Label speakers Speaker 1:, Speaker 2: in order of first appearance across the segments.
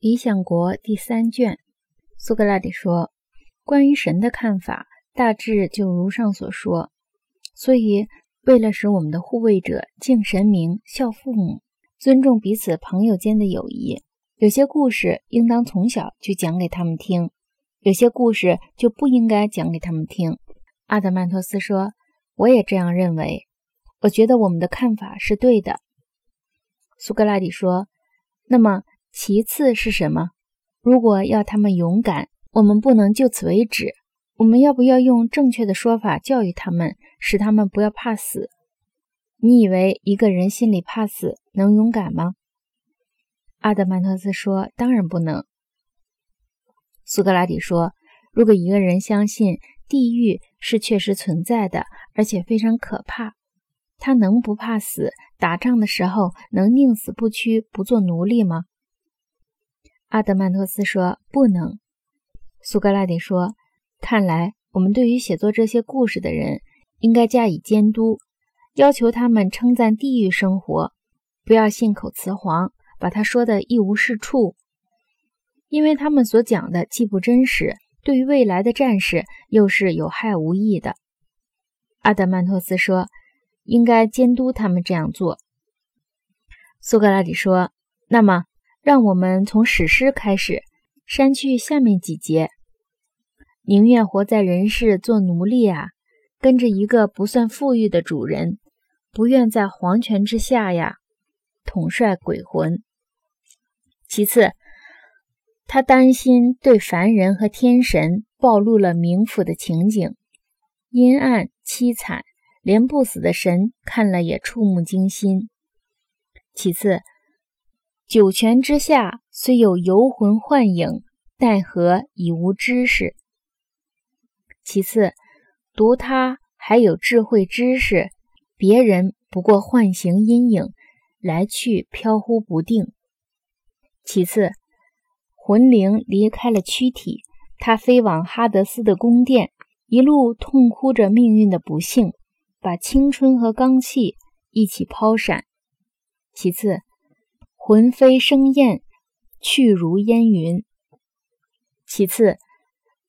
Speaker 1: 理想国第三卷，苏格拉底说：“关于神的看法，大致就如上所说。所以，为了使我们的护卫者敬神明、孝父母、尊重彼此朋友间的友谊，有些故事应当从小就讲给他们听，有些故事就不应该讲给他们听。”阿德曼托斯说：“我也这样认为。我觉得我们的看法是对的。”苏格拉底说：“那么？”其次是什么？如果要他们勇敢，我们不能就此为止。我们要不要用正确的说法教育他们，使他们不要怕死？你以为一个人心里怕死能勇敢吗？阿德曼托斯说：“当然不能。”苏格拉底说：“如果一个人相信地狱是确实存在的，而且非常可怕，他能不怕死？打仗的时候能宁死不屈，不做奴隶吗？”阿德曼托斯说：“不能。”苏格拉底说：“看来我们对于写作这些故事的人应该加以监督，要求他们称赞地狱生活，不要信口雌黄，把他说的一无是处，因为他们所讲的既不真实，对于未来的战士又是有害无益的。”阿德曼托斯说：“应该监督他们这样做。”苏格拉底说：“那么？”让我们从史诗开始，删去下面几节。宁愿活在人世做奴隶啊，跟着一个不算富裕的主人，不愿在皇权之下呀，统帅鬼魂。其次，他担心对凡人和天神暴露了冥府的情景，阴暗凄惨，连不死的神看了也触目惊心。其次。九泉之下虽有游魂幻影，奈何已无知识。其次，读他还有智慧知识，别人不过幻形阴影，来去飘忽不定。其次，魂灵离开了躯体，他飞往哈德斯的宫殿，一路痛哭着命运的不幸，把青春和刚气一起抛闪。其次。魂飞生燕，去如烟云。其次，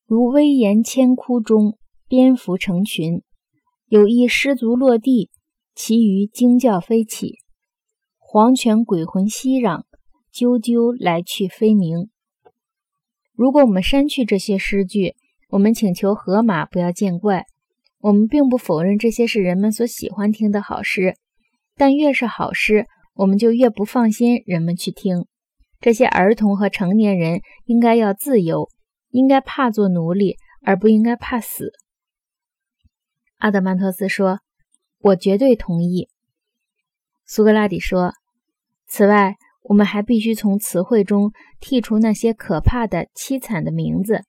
Speaker 1: 如危岩千窟中，蝙蝠成群，有一失足落地，其余惊叫飞起。黄泉鬼魂熙攘，啾啾来去飞鸣。如果我们删去这些诗句，我们请求河马不要见怪。我们并不否认这些是人们所喜欢听的好诗，但越是好诗。我们就越不放心人们去听。这些儿童和成年人应该要自由，应该怕做奴隶，而不应该怕死。阿德曼托斯说：“我绝对同意。”苏格拉底说：“此外，我们还必须从词汇中剔除那些可怕的、凄惨的名字，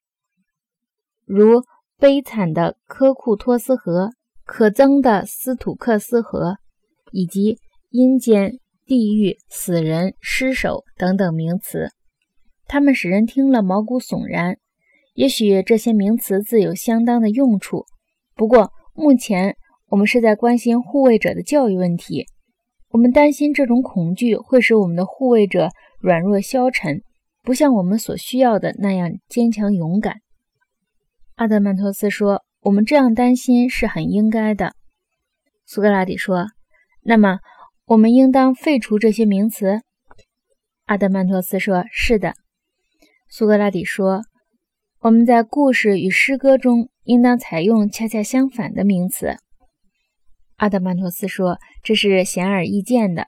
Speaker 1: 如悲惨的科库托斯河、可憎的斯土克斯河，以及阴间。”地狱、死人、尸首等等名词，它们使人听了毛骨悚然。也许这些名词自有相当的用处，不过目前我们是在关心护卫者的教育问题。我们担心这种恐惧会使我们的护卫者软弱消沉，不像我们所需要的那样坚强勇敢。阿德曼托斯说：“我们这样担心是很应该的。”苏格拉底说：“那么。”我们应当废除这些名词。阿德曼托斯说：“是的。”苏格拉底说：“我们在故事与诗歌中应当采用恰恰相反的名词。”阿德曼托斯说：“这是显而易见的。”